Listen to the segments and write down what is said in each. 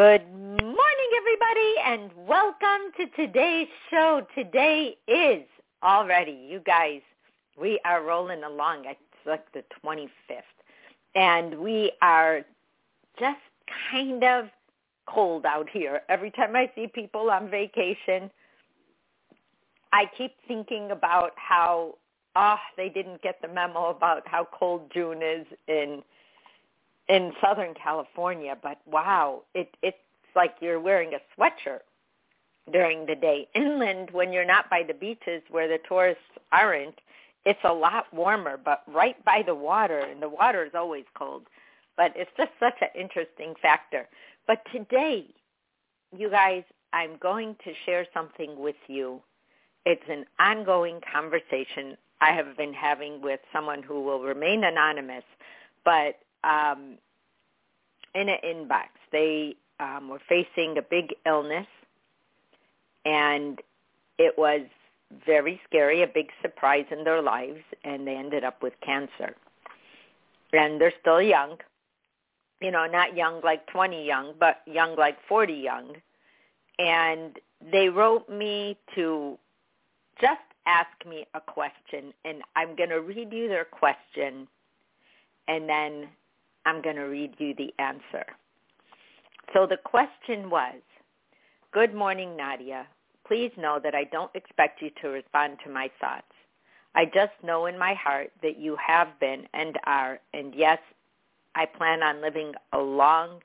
Good morning, everybody, and welcome to today's show. Today is already, you guys, we are rolling along. It's like the 25th. And we are just kind of cold out here. Every time I see people on vacation, I keep thinking about how, oh, they didn't get the memo about how cold June is in in Southern California, but wow, it it's like you're wearing a sweatshirt during the day. Inland, when you're not by the beaches where the tourists aren't, it's a lot warmer, but right by the water, and the water is always cold. But it's just such an interesting factor. But today, you guys, I'm going to share something with you. It's an ongoing conversation I have been having with someone who will remain anonymous, but um, in an inbox. They um, were facing a big illness, and it was very scary, a big surprise in their lives, and they ended up with cancer. And they're still young, you know, not young like 20 young, but young like 40 young. And they wrote me to just ask me a question, and I'm going to read you their question, and then I'm going to read you the answer. So the question was, Good morning, Nadia. Please know that I don't expect you to respond to my thoughts. I just know in my heart that you have been and are, and yes, I plan on living a long,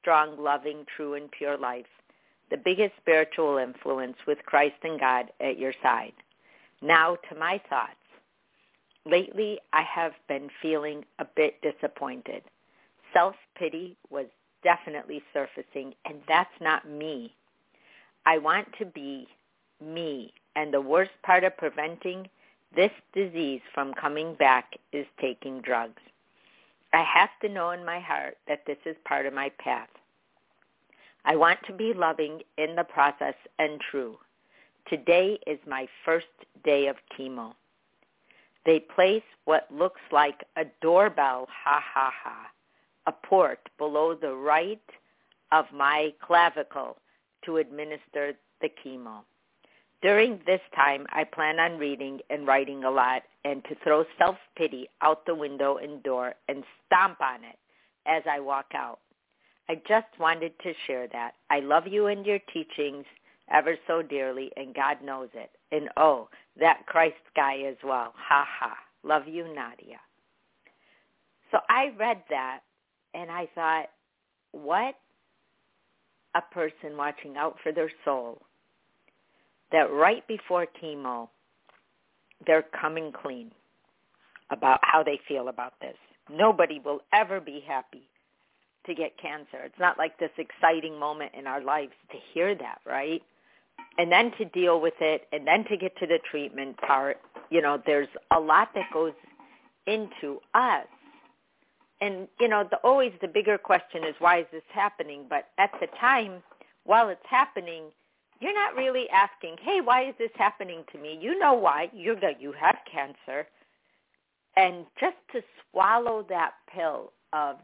strong, loving, true, and pure life, the biggest spiritual influence with Christ and God at your side. Now to my thoughts. Lately, I have been feeling a bit disappointed. Self-pity was definitely surfacing, and that's not me. I want to be me, and the worst part of preventing this disease from coming back is taking drugs. I have to know in my heart that this is part of my path. I want to be loving in the process and true. Today is my first day of chemo. They place what looks like a doorbell, ha ha ha, a port below the right of my clavicle to administer the chemo. During this time, I plan on reading and writing a lot and to throw self-pity out the window and door and stomp on it as I walk out. I just wanted to share that. I love you and your teachings ever so dearly, and God knows it. And oh, that Christ guy as well. Ha ha. Love you, Nadia. So I read that and I thought, what a person watching out for their soul that right before chemo, they're coming clean about how they feel about this. Nobody will ever be happy to get cancer. It's not like this exciting moment in our lives to hear that, right? And then to deal with it and then to get to the treatment part, you know, there's a lot that goes into us. And you know the always the bigger question is why is this happening? But at the time while it's happening you're not really asking hey why is this happening to me? You know why. You're you have cancer. And just to swallow that pill of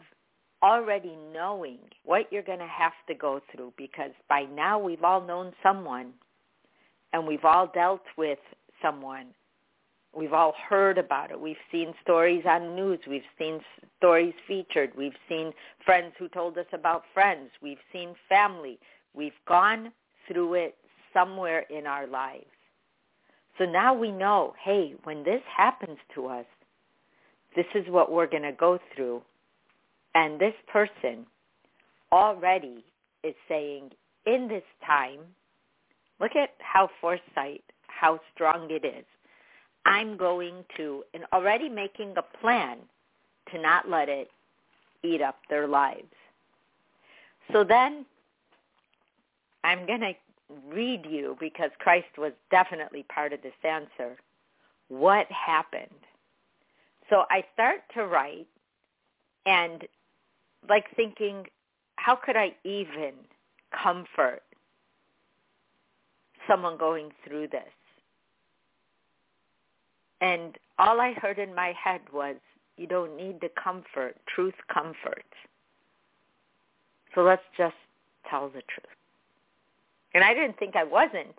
already knowing what you're going to have to go through because by now we've all known someone and we've all dealt with someone. We've all heard about it. We've seen stories on news. We've seen stories featured. We've seen friends who told us about friends. We've seen family. We've gone through it somewhere in our lives. So now we know, hey, when this happens to us, this is what we're going to go through. And this person already is saying, in this time, look at how foresight, how strong it is. I'm going to, and already making a plan to not let it eat up their lives. So then I'm going to read you, because Christ was definitely part of this answer, what happened. So I start to write and like thinking, how could I even comfort someone going through this? And all I heard in my head was, you don't need to comfort. Truth comforts. So let's just tell the truth. And I didn't think I wasn't,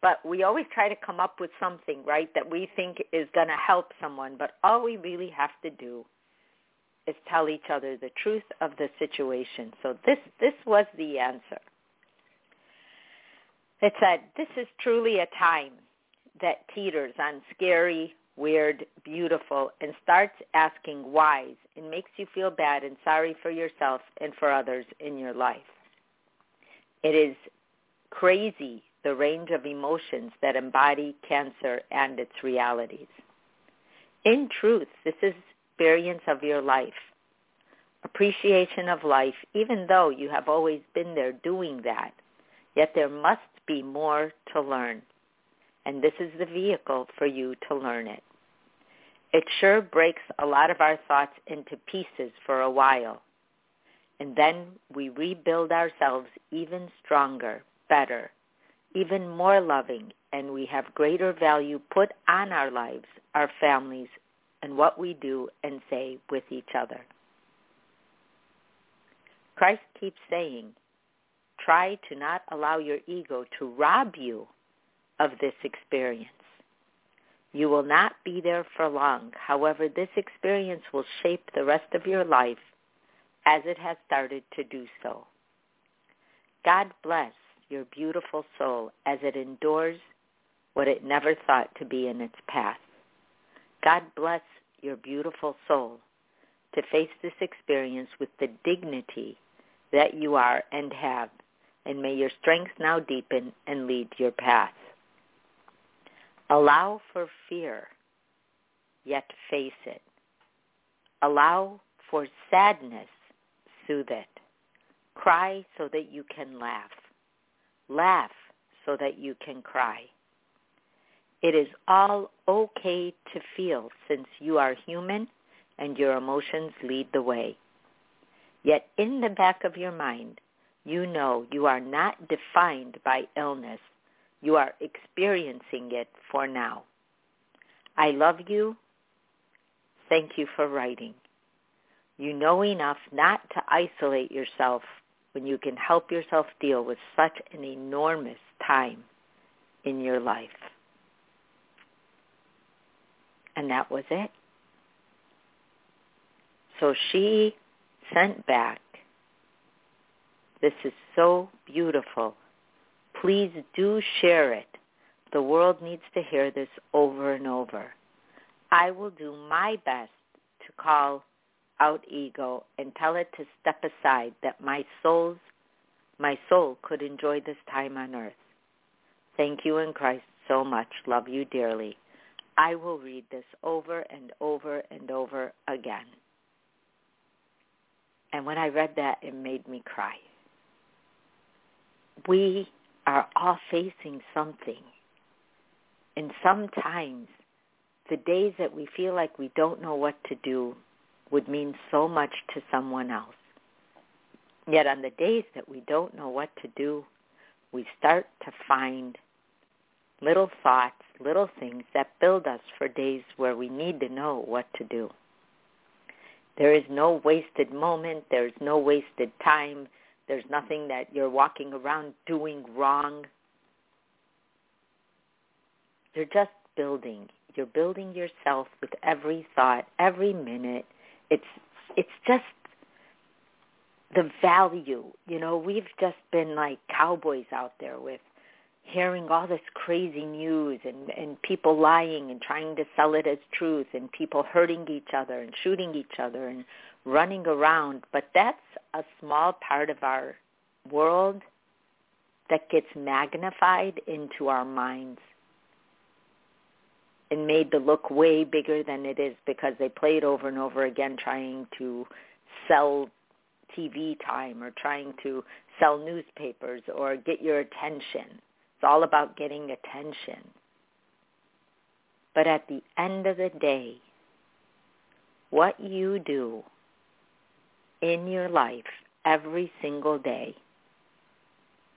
but we always try to come up with something, right, that we think is going to help someone. But all we really have to do is tell each other the truth of the situation. So this, this was the answer. It said, this is truly a time that teeters on scary, weird, beautiful, and starts asking whys and makes you feel bad and sorry for yourself and for others in your life. It is crazy the range of emotions that embody cancer and its realities. In truth, this is experience of your life, appreciation of life, even though you have always been there doing that, yet there must be more to learn. And this is the vehicle for you to learn it. It sure breaks a lot of our thoughts into pieces for a while. And then we rebuild ourselves even stronger better, even more loving, and we have greater value put on our lives, our families, and what we do and say with each other. Christ keeps saying, try to not allow your ego to rob you of this experience. You will not be there for long. However, this experience will shape the rest of your life as it has started to do so. God bless your beautiful soul as it endures what it never thought to be in its path. God bless your beautiful soul to face this experience with the dignity that you are and have, and may your strength now deepen and lead your path. Allow for fear, yet face it. Allow for sadness, soothe it. Cry so that you can laugh. Laugh so that you can cry. It is all okay to feel since you are human and your emotions lead the way. Yet in the back of your mind, you know you are not defined by illness. You are experiencing it for now. I love you. Thank you for writing. You know enough not to isolate yourself when you can help yourself deal with such an enormous time in your life. And that was it. So she sent back, this is so beautiful. Please do share it. The world needs to hear this over and over. I will do my best to call out ego and tell it to step aside that my soul's my soul could enjoy this time on earth. Thank you in Christ so much. Love you dearly. I will read this over and over and over again. And when I read that, it made me cry. We are all facing something. And sometimes the days that we feel like we don't know what to do would mean so much to someone else. Yet on the days that we don't know what to do, we start to find little thoughts, little things that build us for days where we need to know what to do. There is no wasted moment. There's no wasted time. There's nothing that you're walking around doing wrong. You're just building. You're building yourself with every thought, every minute. It's it's just the value. You know, we've just been like cowboys out there with hearing all this crazy news and and people lying and trying to sell it as truth and people hurting each other and shooting each other and running around but that's a small part of our world that gets magnified into our minds and made to look way bigger than it is because they play it over and over again trying to sell TV time or trying to sell newspapers or get your attention. It's all about getting attention. But at the end of the day, what you do in your life every single day,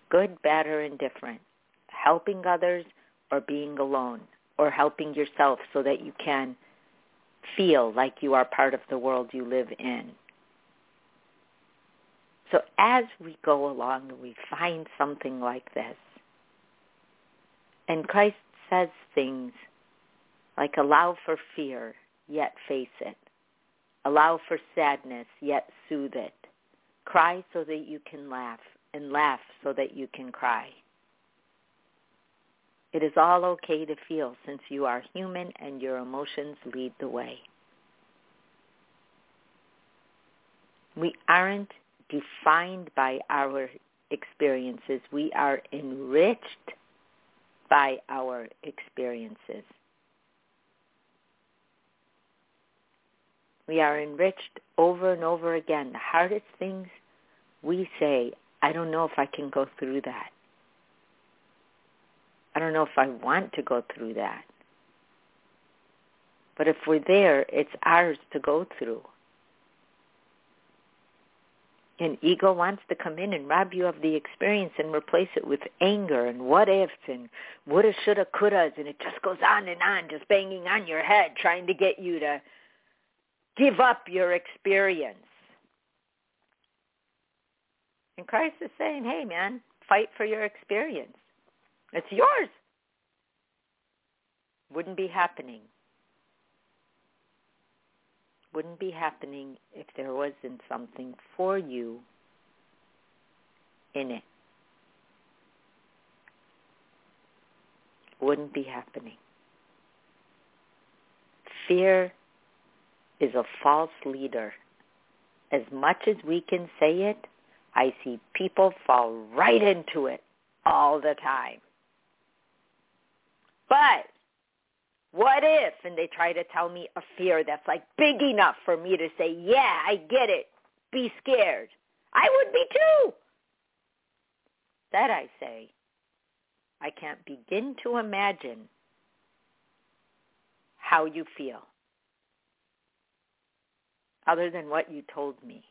good, bad, or indifferent, helping others or being alone, or helping yourself so that you can feel like you are part of the world you live in. So as we go along and we find something like this, and Christ says things like allow for fear, yet face it. Allow for sadness, yet soothe it. Cry so that you can laugh, and laugh so that you can cry. It is all okay to feel since you are human and your emotions lead the way. We aren't defined by our experiences. We are enriched by our experiences. We are enriched over and over again. The hardest things we say, I don't know if I can go through that. I don't know if I want to go through that. But if we're there, it's ours to go through. And ego wants to come in and rob you of the experience and replace it with anger and what ifs and woulda, shoulda, couldas, and it just goes on and on, just banging on your head, trying to get you to give up your experience. And Christ is saying, hey, man, fight for your experience. It's yours. Wouldn't be happening. Wouldn't be happening if there wasn't something for you in it. Wouldn't be happening. Fear is a false leader. As much as we can say it, I see people fall right into it all the time. But what if, and they try to tell me a fear that's like big enough for me to say, yeah, I get it. Be scared. I would be too. That I say, I can't begin to imagine how you feel other than what you told me.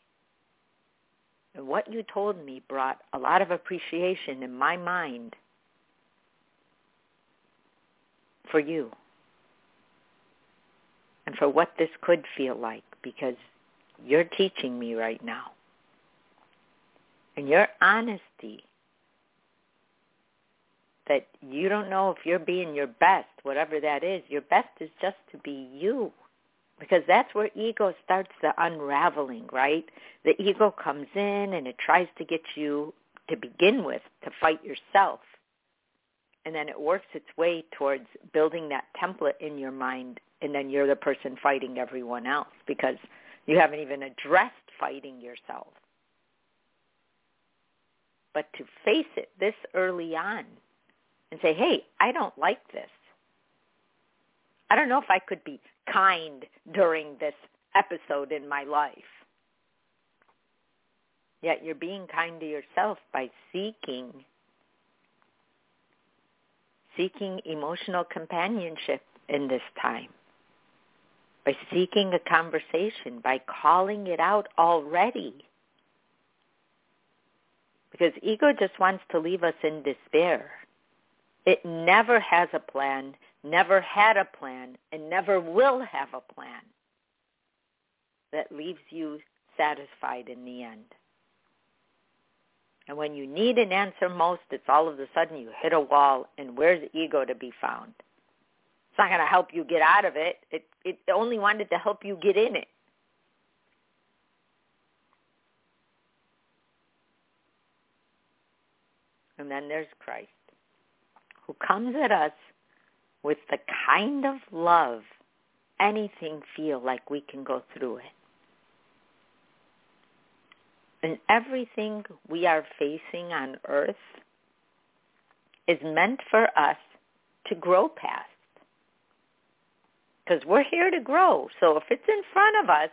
And what you told me brought a lot of appreciation in my mind for you and for what this could feel like because you're teaching me right now. And your honesty that you don't know if you're being your best, whatever that is, your best is just to be you. Because that's where ego starts the unraveling, right? The ego comes in and it tries to get you to begin with to fight yourself and then it works its way towards building that template in your mind and then you're the person fighting everyone else because you haven't even addressed fighting yourself. But to face it this early on and say hey i don't like this. I don't know if i could be kind during this episode in my life. Yet you're being kind to yourself by seeking seeking emotional companionship in this time, by seeking a conversation, by calling it out already. Because ego just wants to leave us in despair. It never has a plan, never had a plan, and never will have a plan. that leaves you satisfied in the end. And when you need an answer most, it's all of a sudden you hit a wall, and where's ego to be found? Not going to help you get out of it. It it only wanted to help you get in it. And then there's Christ, who comes at us with the kind of love anything feel like we can go through it. And everything we are facing on earth is meant for us to grow past. Because we're here to grow. So if it's in front of us,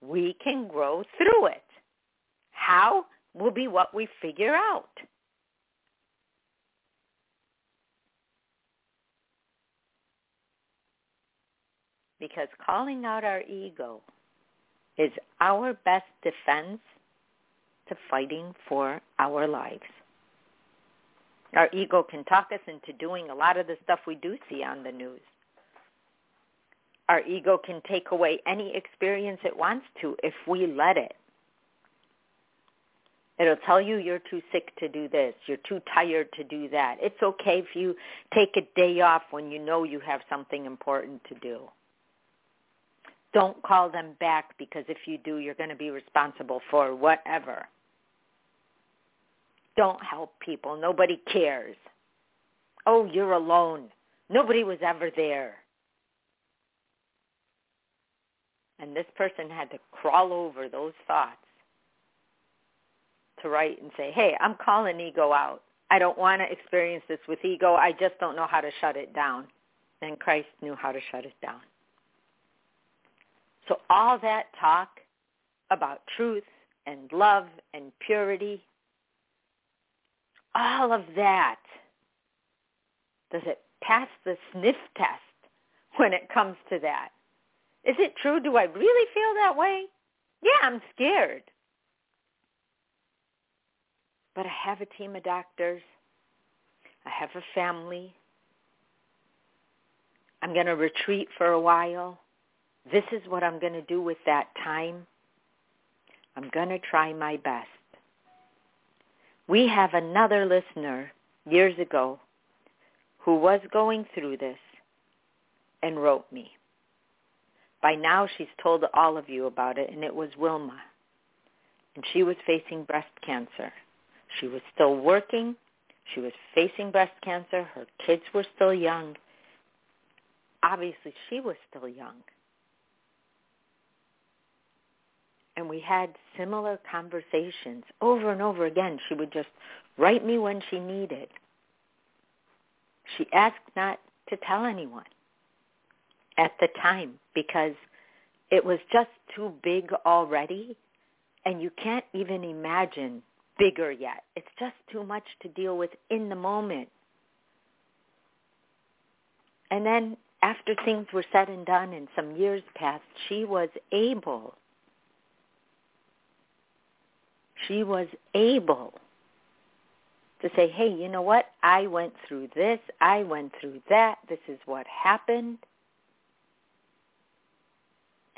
we can grow through it. How will be what we figure out. Because calling out our ego is our best defense to fighting for our lives. Our ego can talk us into doing a lot of the stuff we do see on the news. Our ego can take away any experience it wants to if we let it. It'll tell you you're too sick to do this. You're too tired to do that. It's okay if you take a day off when you know you have something important to do. Don't call them back because if you do, you're going to be responsible for whatever don't help people. Nobody cares. Oh, you're alone. Nobody was ever there. And this person had to crawl over those thoughts to write and say, hey, I'm calling ego out. I don't want to experience this with ego. I just don't know how to shut it down. And Christ knew how to shut it down. So all that talk about truth and love and purity all of that, does it pass the sniff test when it comes to that? Is it true? Do I really feel that way? Yeah, I'm scared. But I have a team of doctors. I have a family. I'm going to retreat for a while. This is what I'm going to do with that time. I'm going to try my best. We have another listener years ago who was going through this and wrote me. By now she's told all of you about it, and it was Wilma. And she was facing breast cancer. She was still working. She was facing breast cancer. Her kids were still young. Obviously, she was still young. and we had similar conversations over and over again. She would just write me when she needed. She asked not to tell anyone at the time because it was just too big already and you can't even imagine bigger yet. It's just too much to deal with in the moment. And then after things were said and done and some years passed, she was able she was able to say, hey, you know what? I went through this. I went through that. This is what happened.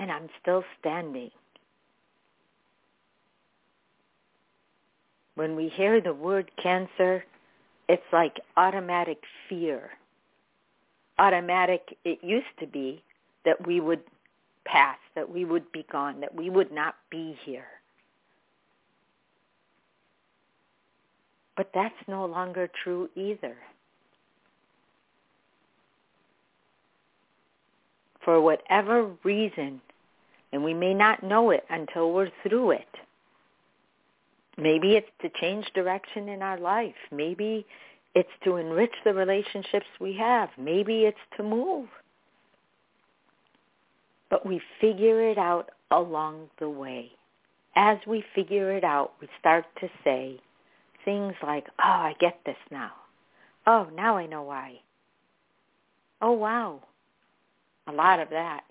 And I'm still standing. When we hear the word cancer, it's like automatic fear. Automatic, it used to be that we would pass, that we would be gone, that we would not be here. But that's no longer true either. For whatever reason, and we may not know it until we're through it. Maybe it's to change direction in our life. Maybe it's to enrich the relationships we have. Maybe it's to move. But we figure it out along the way. As we figure it out, we start to say, things like, oh, I get this now. Oh, now I know why. Oh, wow. A lot of that.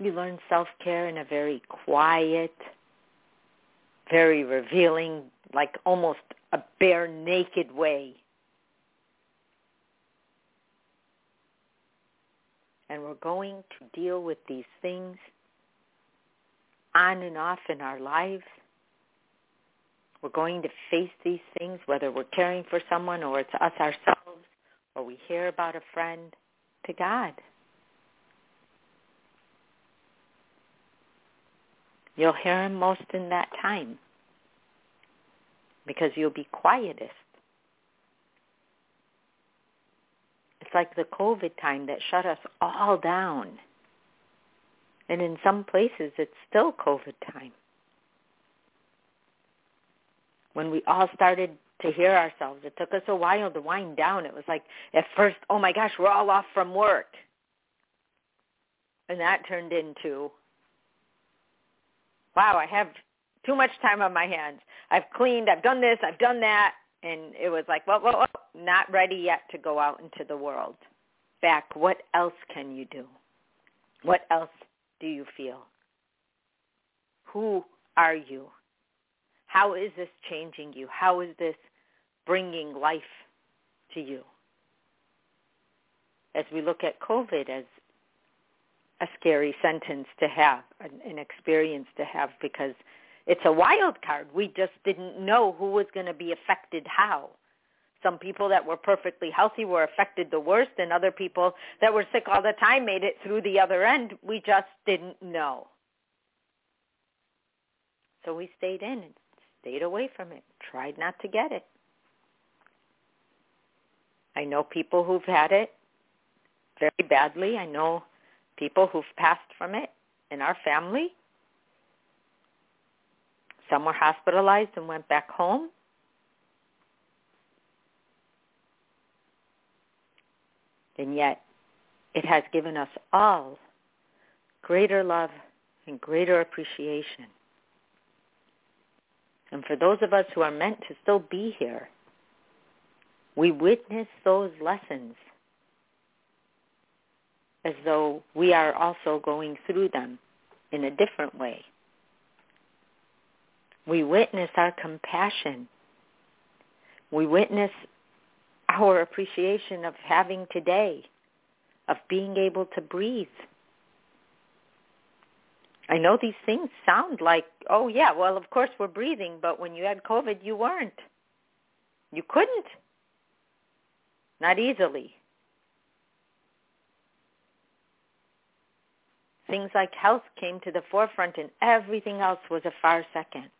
You learn self-care in a very quiet, very revealing, like almost a bare naked way. and we're going to deal with these things on and off in our lives. We're going to face these things, whether we're caring for someone or it's us ourselves or we hear about a friend, to God. You'll hear him most in that time because you'll be quietest. It's like the COVID time that shut us all down. And in some places, it's still COVID time. When we all started to hear ourselves, it took us a while to wind down. It was like at first, oh my gosh, we're all off from work. And that turned into, wow, I have too much time on my hands. I've cleaned, I've done this, I've done that. And it was like, well, well, well, not ready yet to go out into the world. Back, what else can you do? What else do you feel? Who are you? How is this changing you? How is this bringing life to you? As we look at COVID as a scary sentence to have, an, experience to have, because it's a wild card. We just didn't know who was going to be affected how. Some people that were perfectly healthy were affected the worst, and other people that were sick all the time made it through the other end. We just didn't know. So we stayed in and stayed away from it, tried not to get it. I know people who've had it very badly. I know people who've passed from it in our family. Some were hospitalized and went back home. And yet it has given us all greater love and greater appreciation. And for those of us who are meant to still be here, we witness those lessons as though we are also going through them in a different way. We witness our compassion. We witness our appreciation of having today, of being able to breathe. I know these things sound like, oh yeah, well of course we're breathing, but when you had COVID you weren't. You couldn't. Not easily. Things like health came to the forefront and everything else was a far second.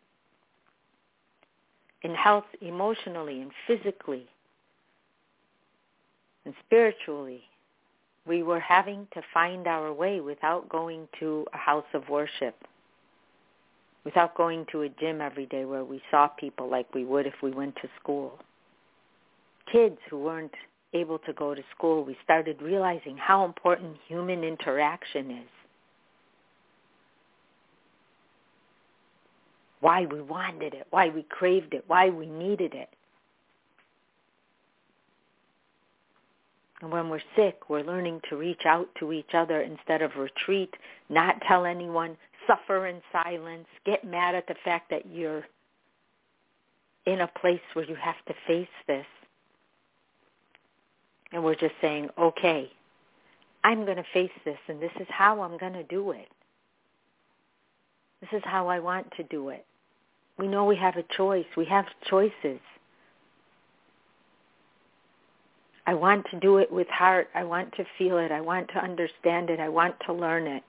In health, emotionally and physically and spiritually, we were having to find our way without going to a house of worship, without going to a gym every day where we saw people like we would if we went to school. Kids who weren't able to go to school, we started realizing how important human interaction is. Why we wanted it, why we craved it, why we needed it. And when we're sick, we're learning to reach out to each other instead of retreat, not tell anyone, suffer in silence, get mad at the fact that you're in a place where you have to face this. And we're just saying, okay, I'm going to face this and this is how I'm going to do it. This is how I want to do it. We know we have a choice. We have choices. I want to do it with heart. I want to feel it. I want to understand it. I want to learn it.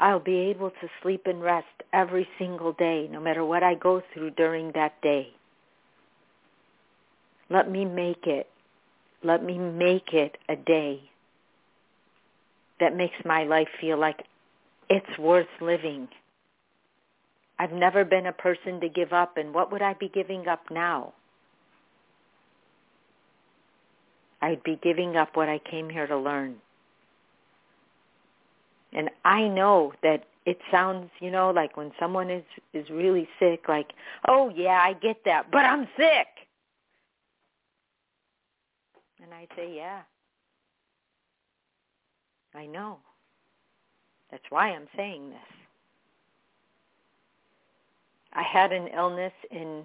I'll be able to sleep and rest every single day, no matter what I go through during that day. Let me make it let me make it a day that makes my life feel like it's worth living. I've never been a person to give up, and what would I be giving up now? I'd be giving up what I came here to learn. And I know that it sounds, you know, like when someone is is really sick, like, oh yeah, I get that, but I'm sick. And I say, yeah, I know. That's why I'm saying this. I had an illness in,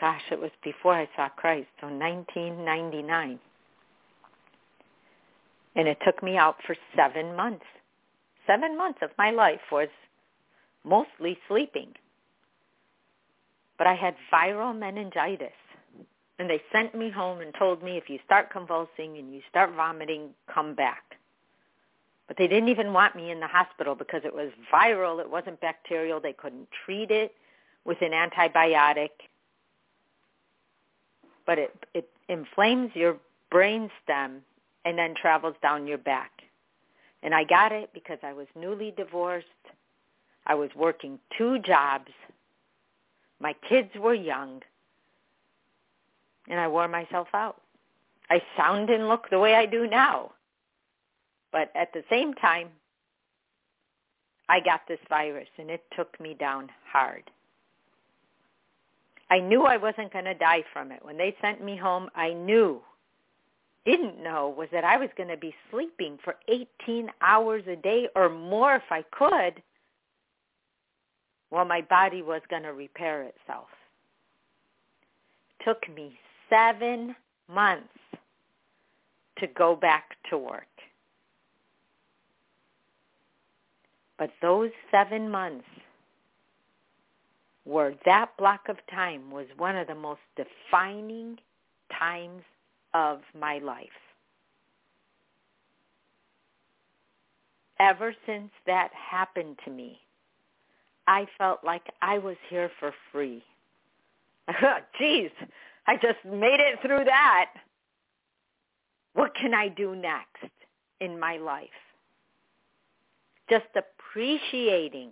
gosh, it was before I saw Christ, so 1999. And it took me out for seven months. Seven months of my life was mostly sleeping. But I had viral meningitis. And they sent me home and told me if you start convulsing and you start vomiting, come back. But they didn't even want me in the hospital because it was viral. It wasn't bacterial. They couldn't treat it with an antibiotic. But it, it inflames your brain stem and then travels down your back. And I got it because I was newly divorced. I was working two jobs. My kids were young. And I wore myself out. I sound and look the way I do now. But at the same time, I got this virus and it took me down hard. I knew I wasn't going to die from it. When they sent me home, I knew, didn't know, was that I was going to be sleeping for 18 hours a day or more if I could while my body was going to repair itself. It took me seven months to go back to work. But those seven months were that block of time was one of the most defining times of my life. Ever since that happened to me, I felt like I was here for free. Jeez, I just made it through that. What can I do next in my life? Just appreciating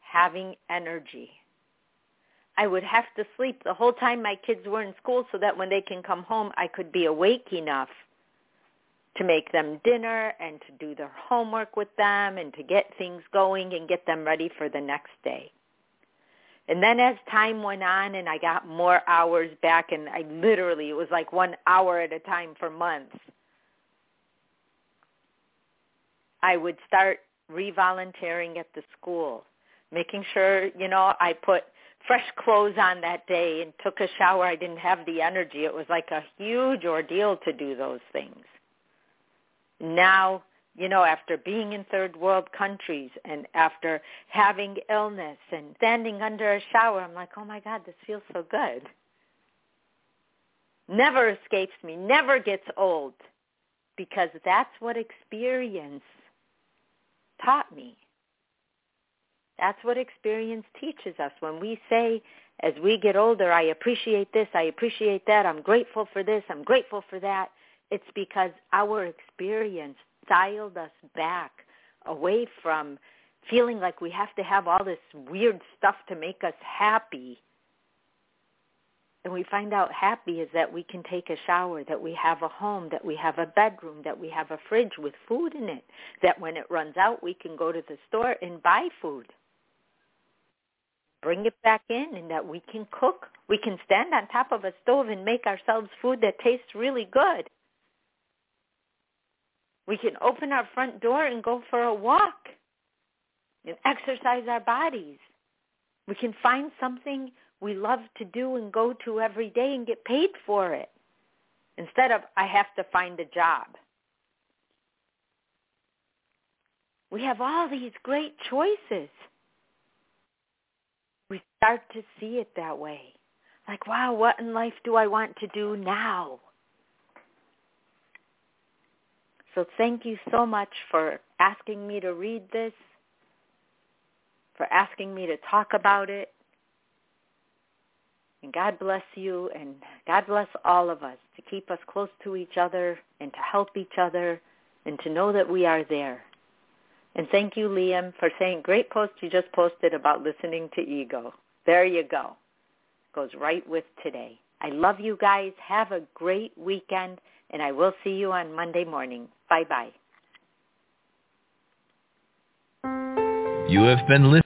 having energy. I would have to sleep the whole time my kids were in school so that when they can come home, I could be awake enough to make them dinner and to do their homework with them and to get things going and get them ready for the next day. And then as time went on and I got more hours back and I literally, it was like one hour at a time for months, I would start revolunteering at the school, making sure, you know, I put fresh clothes on that day and took a shower. I didn't have the energy. It was like a huge ordeal to do those things. Now, you know, after being in third world countries and after having illness and standing under a shower, I'm like, oh my God, this feels so good. Never escapes me, never gets old because that's what experience taught me. That's what experience teaches us. When we say, as we get older, I appreciate this, I appreciate that, I'm grateful for this, I'm grateful for that, it's because our experience dialed us back away from feeling like we have to have all this weird stuff to make us happy and we find out happy is that we can take a shower, that we have a home, that we have a bedroom, that we have a fridge with food in it, that when it runs out, we can go to the store and buy food. Bring it back in and that we can cook. We can stand on top of a stove and make ourselves food that tastes really good. We can open our front door and go for a walk and exercise our bodies. We can find something we love to do and go to every day and get paid for it instead of I have to find a job. We have all these great choices. We start to see it that way. Like, wow, what in life do I want to do now? So thank you so much for asking me to read this, for asking me to talk about it. And God bless you and God bless all of us to keep us close to each other and to help each other and to know that we are there. And thank you, Liam, for saying great post you just posted about listening to ego. There you go. Goes right with today. I love you guys. Have a great weekend, and I will see you on Monday morning. Bye-bye. You have been listening.